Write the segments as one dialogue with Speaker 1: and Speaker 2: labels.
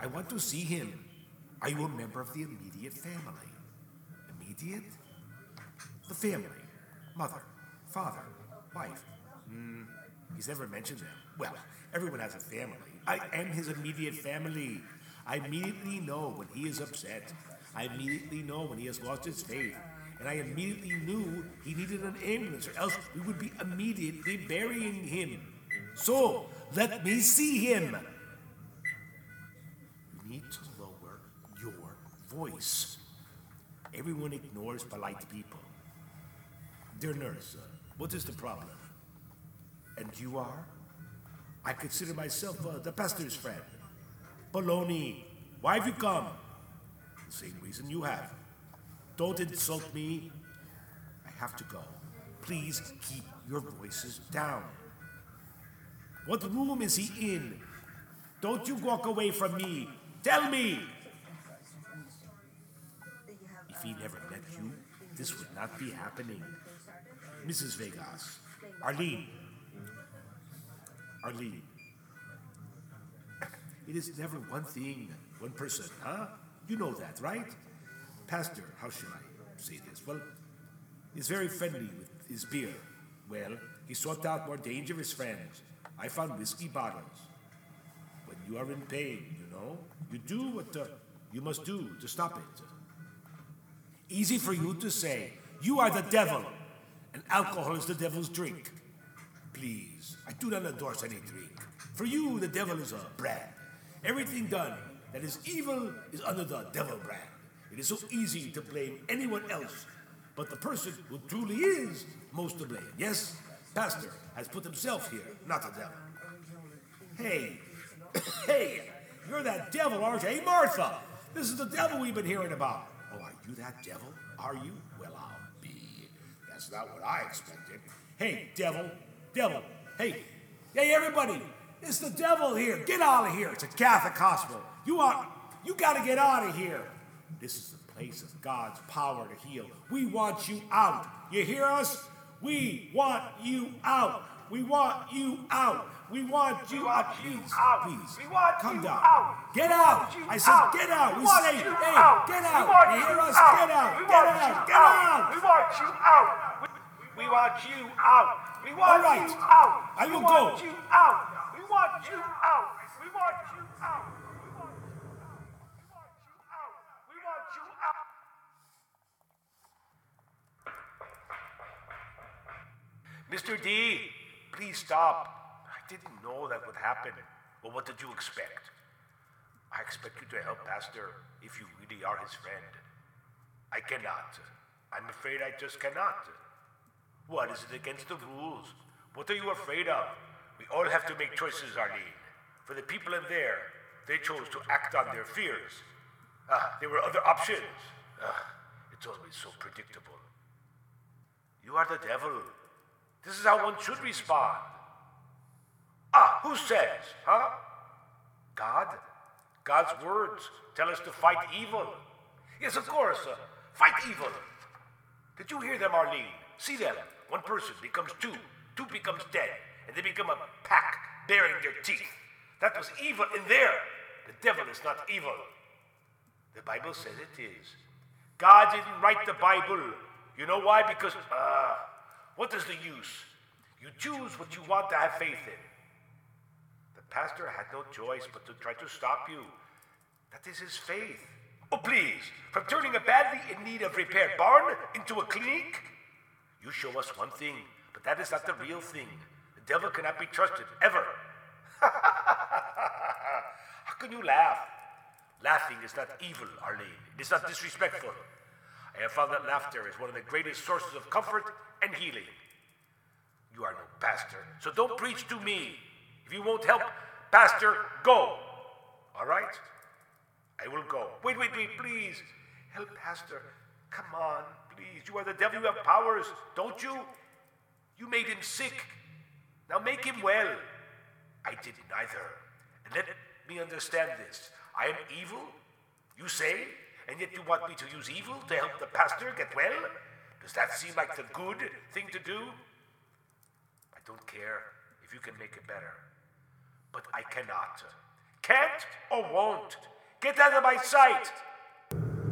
Speaker 1: I want to see him. Are you a member of the immediate family? Immediate? The family. Mother, father, wife. Hmm, he's never mentioned them. Well, everyone has a family. I am his immediate family. I immediately know when he is upset. I immediately know when he has lost his faith. And I immediately knew he needed an ambulance, or else we would be immediately burying him. So, let me see him. Voice. Everyone ignores polite people. Dear nurse, uh, what is the problem? And you are? I consider myself uh, the pastor's friend. Baloney, why have you come? The same reason you have. Don't insult me. I have to go. Please keep your voices down. What room is he in? Don't you walk away from me. Tell me. If he never met you, this would not be happening. Mrs. Vegas. Arlene. Arlene. It is never one thing, one person, huh? You know that, right? Pastor, how should I say this? Well, he's very friendly with his beer. Well, he sought out more dangerous friends. I found whiskey bottles. When you are in pain, you know, you do what uh, you must do to stop it. Easy for you to say, you are the devil, and alcohol is the devil's drink. Please, I do not endorse any drink. For you, the devil is a brand. Everything done that is evil is under the devil brand. It is so easy to blame anyone else, but the person who truly is most to blame. Yes, Pastor has put himself here, not the devil. Hey, hey, you're that devil, aren't you? Hey, Martha, this is the devil we've been hearing about. You that devil? Are you? Well, I'll be. That's not what I expected. Hey, devil, devil, hey, hey, everybody, it's the devil here. Get out of here. It's a Catholic hospital. You want, you got to get out of here. This is the place of God's power to heal. We want you out. You hear us? We want you out. We want you out. We want you out. Please,
Speaker 2: out.
Speaker 1: please.
Speaker 2: We want
Speaker 1: come
Speaker 2: you
Speaker 1: down.
Speaker 2: out.
Speaker 1: Get
Speaker 2: We
Speaker 1: out.
Speaker 2: want you
Speaker 1: I said,
Speaker 2: out.
Speaker 1: get out.
Speaker 2: We
Speaker 1: We,
Speaker 2: want
Speaker 1: say,
Speaker 2: you
Speaker 1: hey,
Speaker 2: out.
Speaker 1: get
Speaker 2: We
Speaker 1: out.
Speaker 2: want
Speaker 1: You hear
Speaker 2: you
Speaker 1: us?
Speaker 2: out.
Speaker 1: Get out.
Speaker 2: We
Speaker 1: Get
Speaker 2: want
Speaker 1: out.
Speaker 2: you
Speaker 1: Get
Speaker 2: out.
Speaker 1: out.
Speaker 2: We want you out. We, we want you out. We want
Speaker 1: All right.
Speaker 2: you out.
Speaker 1: I
Speaker 2: we
Speaker 1: will
Speaker 2: want
Speaker 1: go.
Speaker 2: you out. We want you out. We want you out. We want you out. We want you out.
Speaker 1: Mr. D, please stop. I didn't know that would happen. Well, what did you expect? I expect you to help Pastor if you really are his friend. I cannot. I'm afraid I just cannot. What is it against the rules? What are you afraid of? We all have to make choices, Arlene. For the people in there, they chose to act on their fears. Ah, there were other options. Ah, it's always so predictable. You are the devil. This is how one should respond. Ah, who says, huh? God? God's words tell us to fight evil. Yes, of course, uh, fight evil. Did you hear them, Arlene? See them. One person becomes two, two becomes dead, and they become a pack baring their teeth. That was evil in there. The devil is not evil. The Bible says it is. God didn't write the Bible. You know why? Because, uh, what is the use? You choose what you want to have faith in. The pastor had no choice but to try to stop you. That is his faith. Oh, please, from turning a badly in need of repair barn into a clinic? You show us one thing, but that is not the real thing. The devil cannot be trusted, ever. How can you laugh? Laughing is not evil, Arlene. It is not disrespectful. I have found that laughter is one of the greatest sources of comfort and healing. You are no pastor, so don't preach to me. If you won't help, Pastor, go. All right? I will go. Wait, wait, wait, please. Help, Pastor. Come on, please. You are the devil. You have powers, don't you? You made him sick. Now make him well. I did neither. And let me understand this. I am evil, you say, and yet you want me to use evil to help the pastor get well? Does that seem like the good thing to do? I don't care if you can make it better. But I cannot. Can't or won't? Get out of my sight!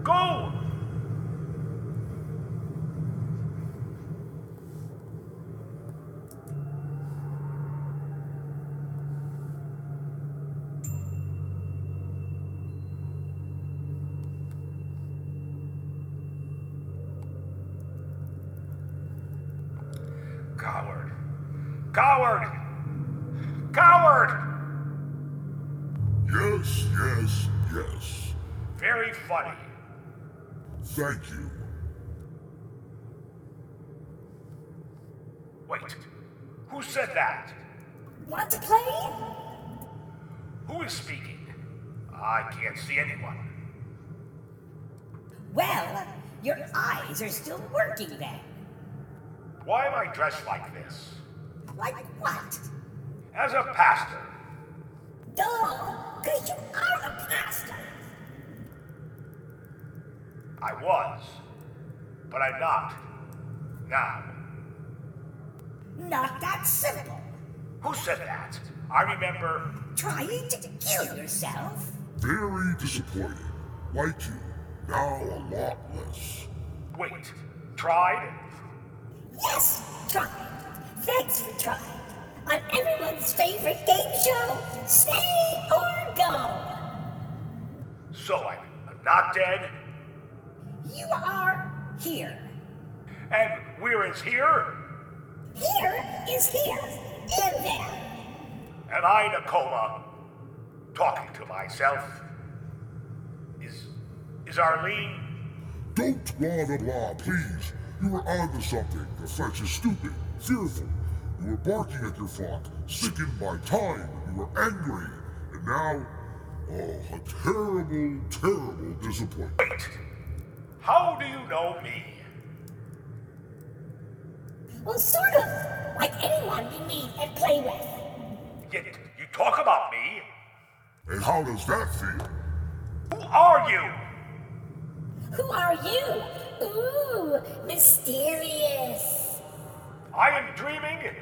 Speaker 1: Go! Coward. Coward! Coward!
Speaker 3: Yes, yes, yes.
Speaker 1: Very funny.
Speaker 3: Thank you.
Speaker 1: Wait. Who said that?
Speaker 4: Want to play?
Speaker 1: Who is speaking? I can't see anyone.
Speaker 4: Well, your eyes are still working then.
Speaker 1: Why am I dressed like this?
Speaker 4: Like what?
Speaker 1: As a pastor.
Speaker 4: Duh, because you are a pastor.
Speaker 1: I was. But I'm not. Now.
Speaker 4: Not that simple.
Speaker 1: Who said that? I remember.
Speaker 4: Trying to kill yourself?
Speaker 3: Very disappointing. Like you. Now a lot less.
Speaker 1: Wait. Tried?
Speaker 4: Yes, try. Thanks for trying. On everyone's favorite game show, Stay or Go.
Speaker 1: So I'm not dead?
Speaker 4: You are here.
Speaker 1: And we're here?
Speaker 4: Here is here and there.
Speaker 1: Am I in a coma? Talking to myself? Is. Is Arlene?
Speaker 3: Don't blah blah blah, please. You were onto something. The fetch is stupid, fearful. You were barking at your flock, sickened by time. You were angry. And now, oh, a terrible, terrible disappointment.
Speaker 1: Wait. How do you know me?
Speaker 4: Well, sort of. Like anyone you meet and play with.
Speaker 1: Yet you talk about me?
Speaker 3: And how does that feel?
Speaker 1: Who are you?
Speaker 4: Who are you? Ooh, mysterious.
Speaker 1: I am dreaming?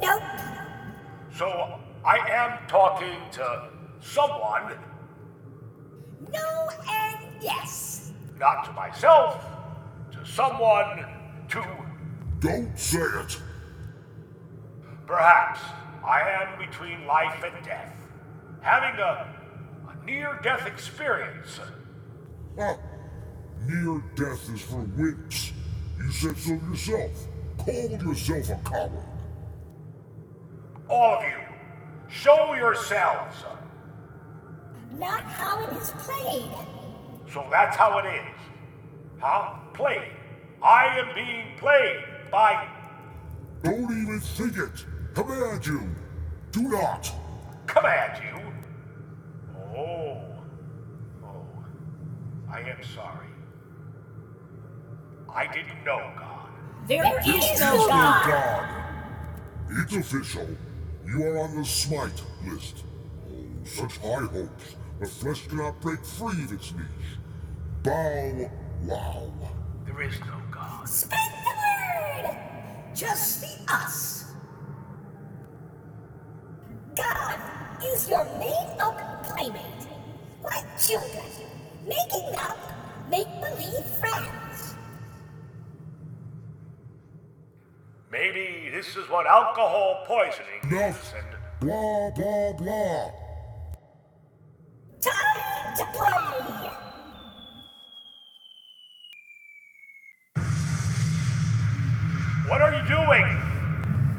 Speaker 4: Nope.
Speaker 1: So I am talking to someone,
Speaker 4: No and yes.
Speaker 1: not to myself, to someone, to
Speaker 3: Don't say it.
Speaker 1: perhaps I am between life and death, having a, a near death experience.
Speaker 3: Ah, near death is for wimps. You said so yourself. Called yourself a coward.
Speaker 1: All of you, show yourselves.
Speaker 4: Not how it is played.
Speaker 1: So that's how it is. Huh? Played. I am being played by.
Speaker 3: Don't even think it. Command you. Do not.
Speaker 1: command you. Oh. Oh. I am sorry. I didn't know, God.
Speaker 4: There is
Speaker 3: Is
Speaker 4: no
Speaker 3: no
Speaker 4: God.
Speaker 3: God. It's official. You are on the smite list. Oh, such high hopes. The flesh cannot break free of its niche. Bow wow.
Speaker 1: There is no God.
Speaker 4: Spread the word. Just the us. God is your made-up playmate. Like children, making up make-believe friends.
Speaker 1: Maybe this is what alcohol poisoning is, and
Speaker 3: Blah blah blah.
Speaker 4: Time to play.
Speaker 1: What are you doing?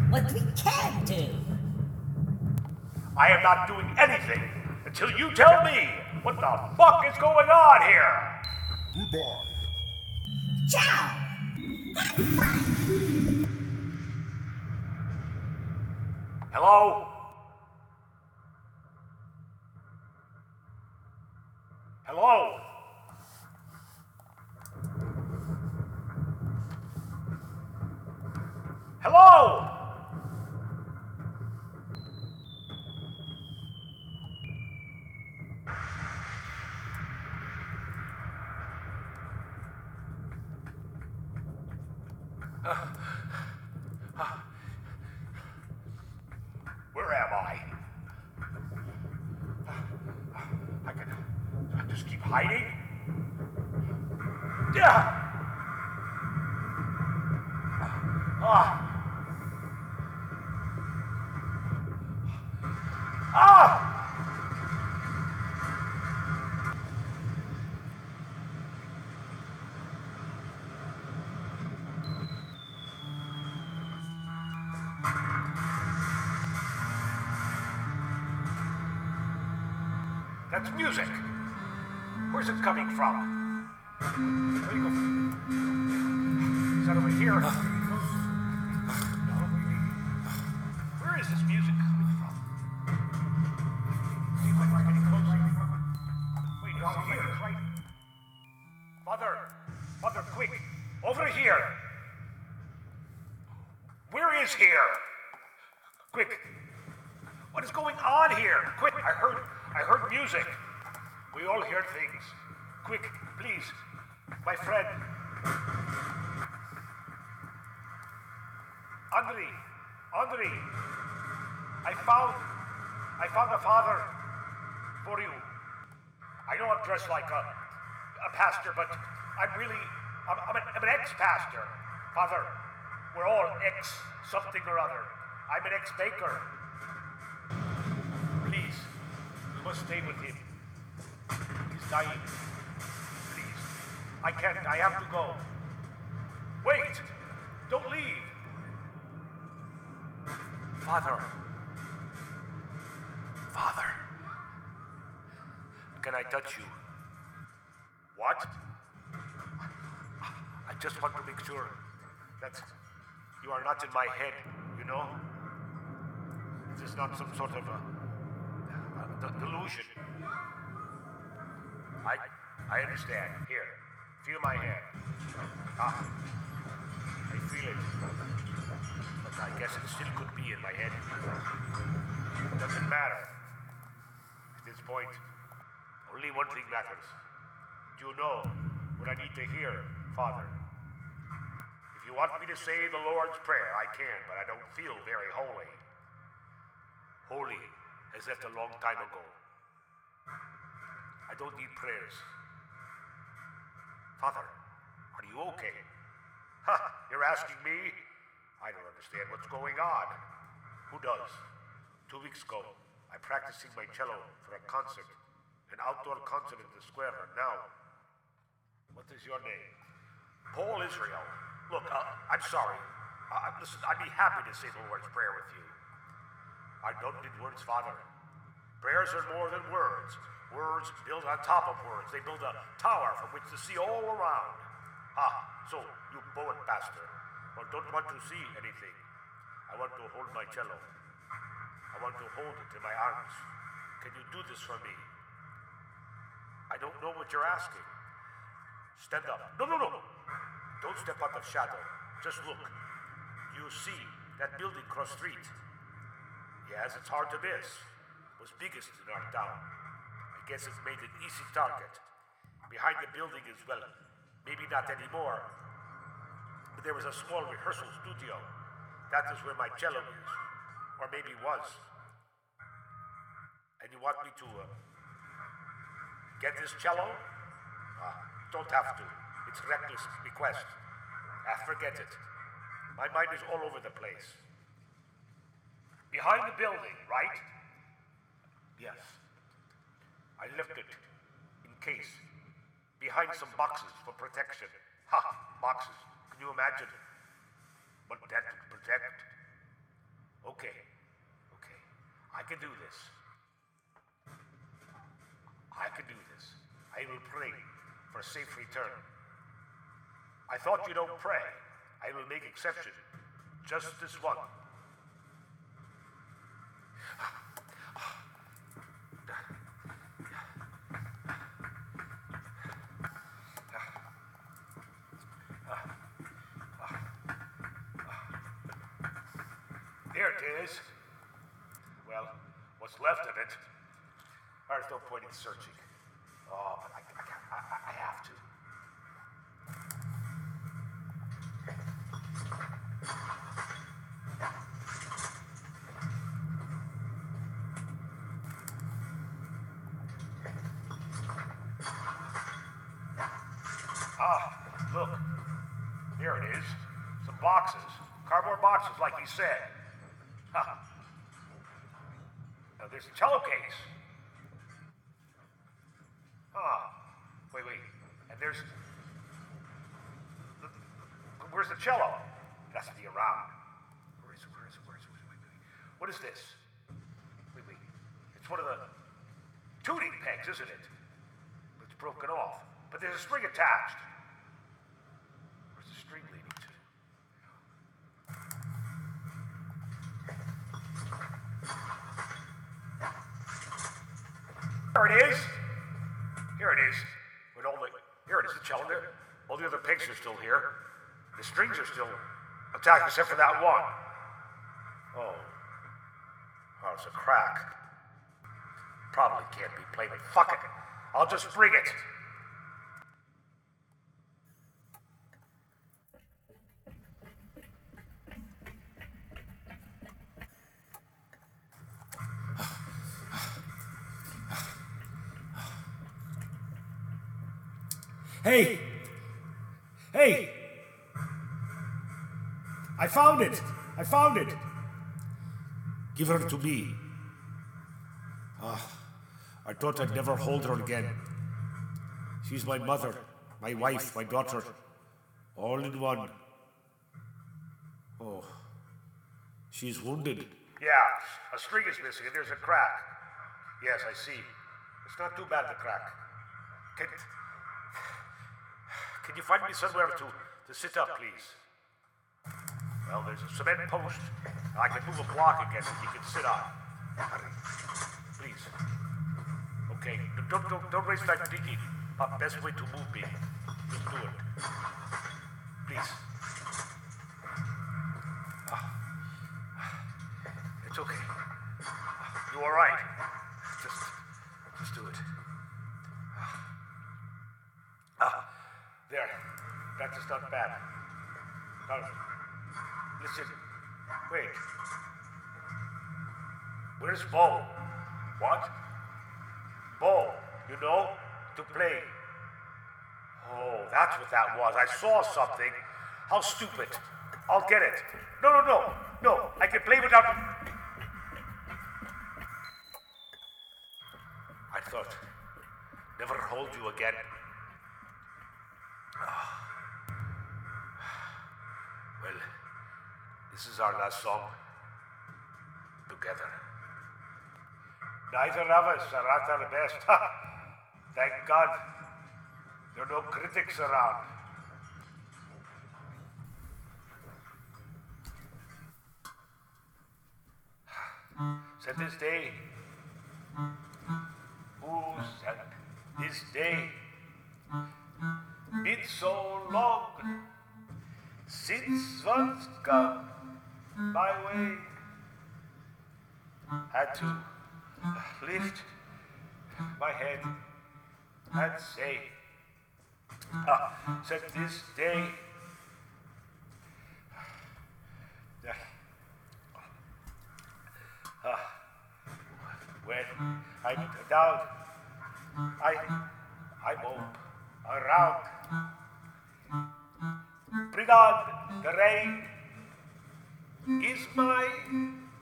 Speaker 4: What we can do.
Speaker 1: I am not doing anything until you tell me what the fuck is going on here.
Speaker 3: Goodbye.
Speaker 4: Ciao.
Speaker 1: Hello? Hello? Hello? Where am I? I can just keep hiding? Yeah! Ah! Ah! That's music. Where's it coming from? Where you go? Is that over here? Is here? Quick. What is going on here? Quick, I heard I heard music. We all hear things. Quick, please. My friend. Andre, Andre, I found, I found a father for you. I know I'm dressed like a, a pastor, but I'm really, I'm, I'm an, I'm an ex-pastor. Father, we're all ex something or other. I'm an ex-baker. Please, you must stay with him. He's dying. Please. I can't. I have to go. Wait! Don't leave! Father. Father. Can I touch you? What? I just want to make sure that you are not in my head, you know? This is not some sort of a, a d- delusion. I I understand. Here, feel my hand. Ah, I feel it. But I guess it still could be in my head. Doesn't matter. At this point, only one thing matters. Do you know what I need to hear, Father? If you want me to say the Lord's Prayer, I can, but I don't feel very holy. Holy has left a long time ago. I don't need prayers. Father, are you okay? Ha! You're asking me? I don't understand what's going on. Who does? Two weeks ago, I'm practicing my cello for a concert, an outdoor concert in the square. Now, what is your name? Paul Israel. Look, uh, I'm sorry. Uh, listen, I'd be happy to say the Lord's Prayer with you. I don't need words, Father. Prayers are more than words. Words build on top of words. They build a tower from which to see all around. Ah, so you poet pastor, well, don't want to see anything. I want to hold my cello. I want to hold it in my arms. Can you do this for me? I don't know what you're asking. Stand up. No, no, no. Don't step out of shadow. Just look. You see that building cross street? Yes, it's hard to miss. Was biggest in our town. I guess it's made an easy target. Behind the building as well, maybe not anymore. But there was a small rehearsal studio. That is where my cello is, or maybe was. And you want me to uh, get this cello? Ah, don't have to. It's reckless request. Ah, forget it. My mind is all over the place. Behind the building, right? Yes. I left it in case. Behind some boxes for protection. Ha! Boxes. Can you imagine what that would protect? Okay. Okay. I can do this. I can do this. I will pray for a safe return. I thought you don't pray. I will make exception. Just this one. There it is. Well, what's left of it. There's no point in searching. Boxes, like you said. Now there's a cello case. Ah. Wait, wait. And there's. the- Where's the cello? That's the around. Where is it? Where is it? Where is it? Wait, wait, wait. What is this? Wait, wait. It's one of the tuning pegs, isn't it? It's broken off. But there's a string attached. Where's the string leading to? Here it is. Here it is. With all the here it is, the cello. All the other pigs are still here. The strings are still attached except for that one. Oh. Oh, it's a crack. Probably can't be played, but fuck it. I'll just bring it.
Speaker 2: Hey! Hey! I found it! I found it! Give her to me. Ah, I thought I'd never hold her again. She's my mother, my wife, my daughter, all in one. Oh, she's wounded.
Speaker 1: Yeah, a string is missing and there's a crack. Yes, I see. It's not too bad, the crack. Can, can you find me somewhere to, to sit up, please? Well, there's a cement post. I can move a block again that you can sit on. Hurry. Please. Okay, don't, don't, don't waste time digging. Uh, best way to move me. Just do it. Please. It's okay. You all right? Is not bad. Now, listen. Wait. Where's bow? What? bow, you know, to play. Oh, that's what that was. I saw something. How stupid. I'll get it. No, no, no. No, I can play without. I thought never hold you again. This is our last song together. Neither of us are at our best. Thank God there are no critics around. Said this day, who said this day, been so long since one's come my way. Had to lift my head and say, ah, said this day. Ah, when I down, I, I mope around. Bring on the rain is my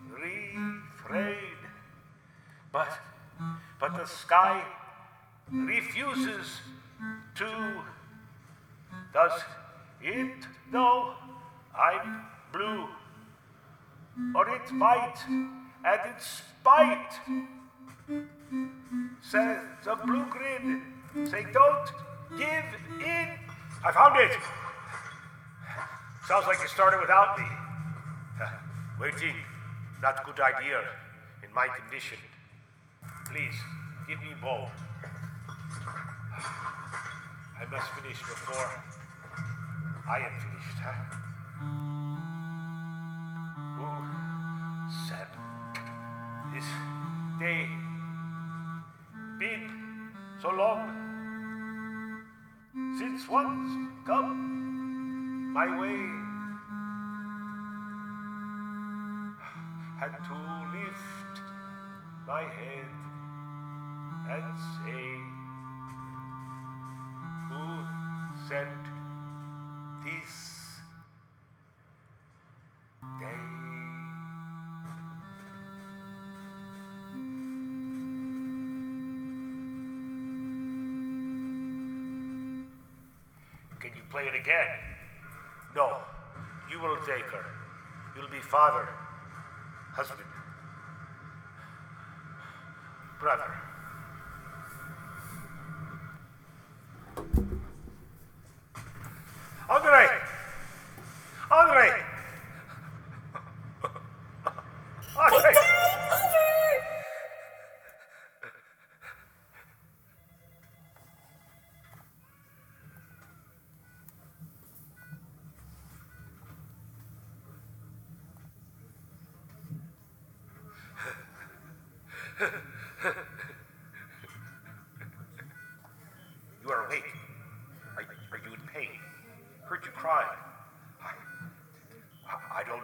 Speaker 1: refrain. But, but the sky refuses to. Does it know I'm blue? Or it might, and in spite, says the blue grid, say don't give in. I found it. Sounds like you started without me. Waiting, not good idea in my condition. Please, give me both. I must finish before I am finished, huh? Who said this day been so long since once come my way? Had to lift my head and say, Who sent this day. Can you play it again? No. You will take her. You'll be father, husband, brother.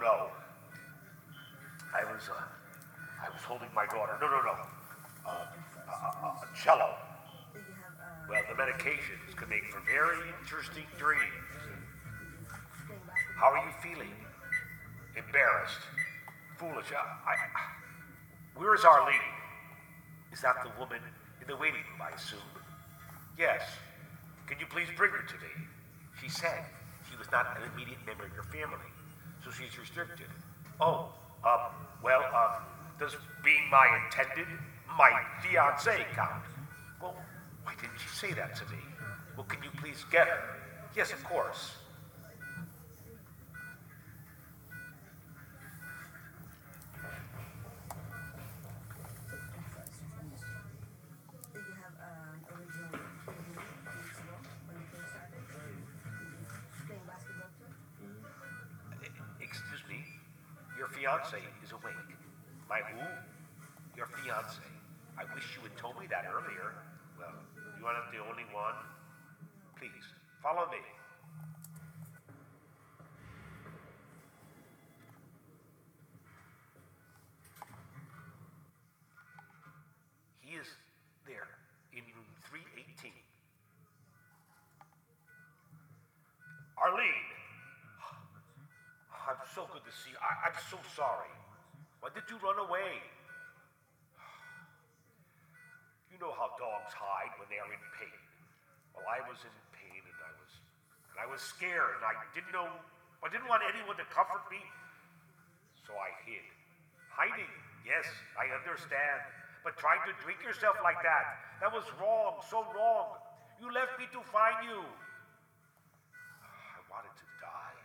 Speaker 1: I, I. Was, uh, I was holding my daughter. No, no, no. Uh, a, a, a cello. Well, the medications can make for very interesting dreams. How are you feeling? Embarrassed? Foolish? I, I, where is Arlene? Is that the woman in the waiting room, I assume? Yes. Can you please bring her to me? She said she was not an immediate member of your family, so she's restricted. Oh, um, well, uh, does being my intended, my fiance count? Well, why didn't you say that to me? Well, can you please get her? Yes, of course. Fiance is awake. My who? Your fiance. I wish you had told me that earlier. Well, you aren't the only one. To see you. I, I'm so sorry. Why did you run away? You know how dogs hide when they are in pain. Well, I was in pain and I was and I was scared and I didn't know I didn't want anyone to comfort me. So I hid. Hiding, yes, I understand. But trying to drink yourself like that, that was wrong, so wrong. You left me to find you. I wanted to die.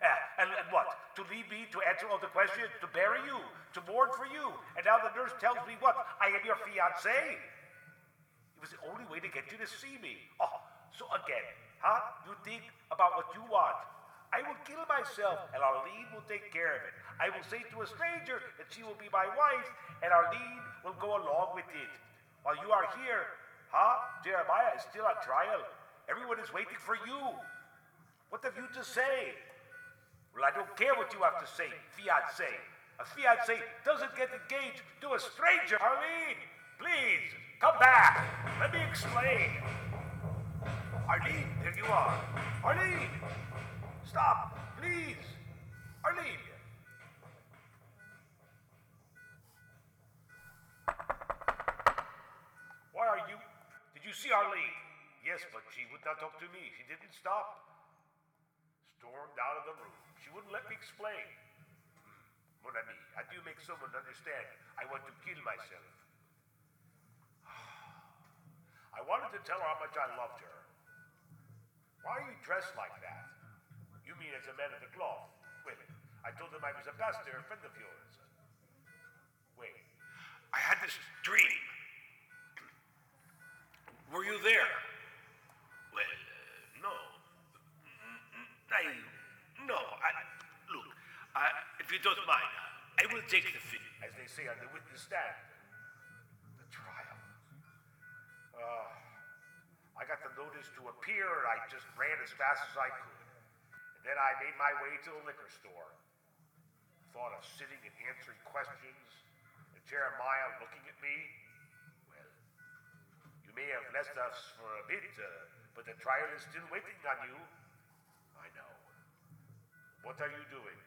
Speaker 1: Ah, and, and what? To leave me to answer all the questions, to bury you, to mourn for you. And now the nurse tells me what? I am your fiance. It was the only way to get you to see me. Oh, so again, huh? You think about what you want. I will kill myself, and Arlene will take care of it. I will say to a stranger that she will be my wife, and Arlene will go along with it. While you are here, huh? Jeremiah is still on trial. Everyone is waiting for you. What have you to say? Well, I don't care what you have to say, fiance. A fiance doesn't get engaged to a stranger. Arlene, please, come back. Let me explain. Arlene, there you are. Arlene, stop, please. Arlene. Why are you? Did you see Arlene? Yes, but she would not talk to me. She didn't stop. Stormed out of the room. She wouldn't let me explain. Mon ami, how do you make someone understand I want to kill myself? I wanted to tell her how much I loved her. Why are you dressed like that? You mean as a man of the cloth? Wait. I told him I was a pastor, a friend of yours. Wait. I had this dream. Were you there? The. As they say on the witness stand. The trial. Uh, I got the notice to appear, and I just ran as fast as I could. And then I made my way to the liquor store. Thought of sitting and answering questions, and Jeremiah looking at me. Well, you may have left us for a bit, uh, but the trial is still waiting on you. I know. What are you doing?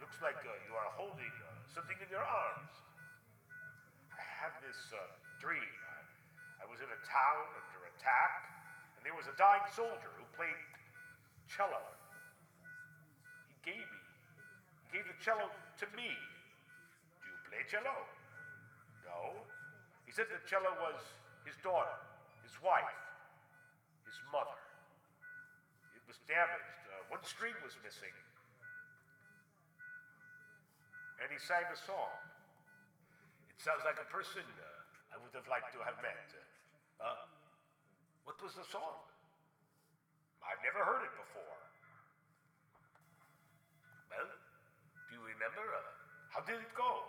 Speaker 1: Looks like uh, you are holding uh, something in your arms. I had this uh, dream. I, was in a town under attack, and there was a dying soldier who played cello. He gave me, he gave the cello to me. Do you play cello? No. He said the cello was his daughter, his wife, his mother. It was damaged. Uh, one string was missing. And he sang a song. It sounds like a person uh, I would have liked to have met. Uh, what was the song? I've never heard it before. Well, do you remember? Uh, how did it go?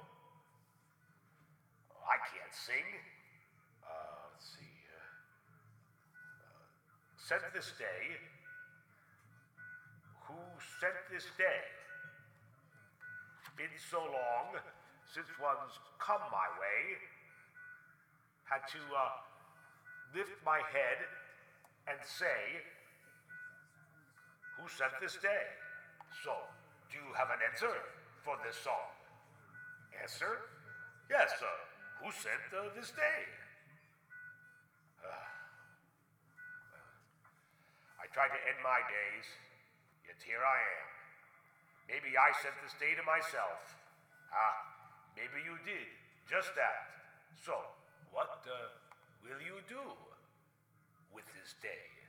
Speaker 1: Oh, I can't sing. Uh, let's see. Uh, uh, sent this day. Who sent this day? Been so long since one's come my way. Had to uh, lift my head and say, Who sent this day? So, do you have an answer for this song? Answer? Yes, sir. Who sent uh, this day? I tried to end my days, yet here I am. Maybe I sent this day to myself. Ah, maybe you did. Just that. So, what uh, will you do with this day?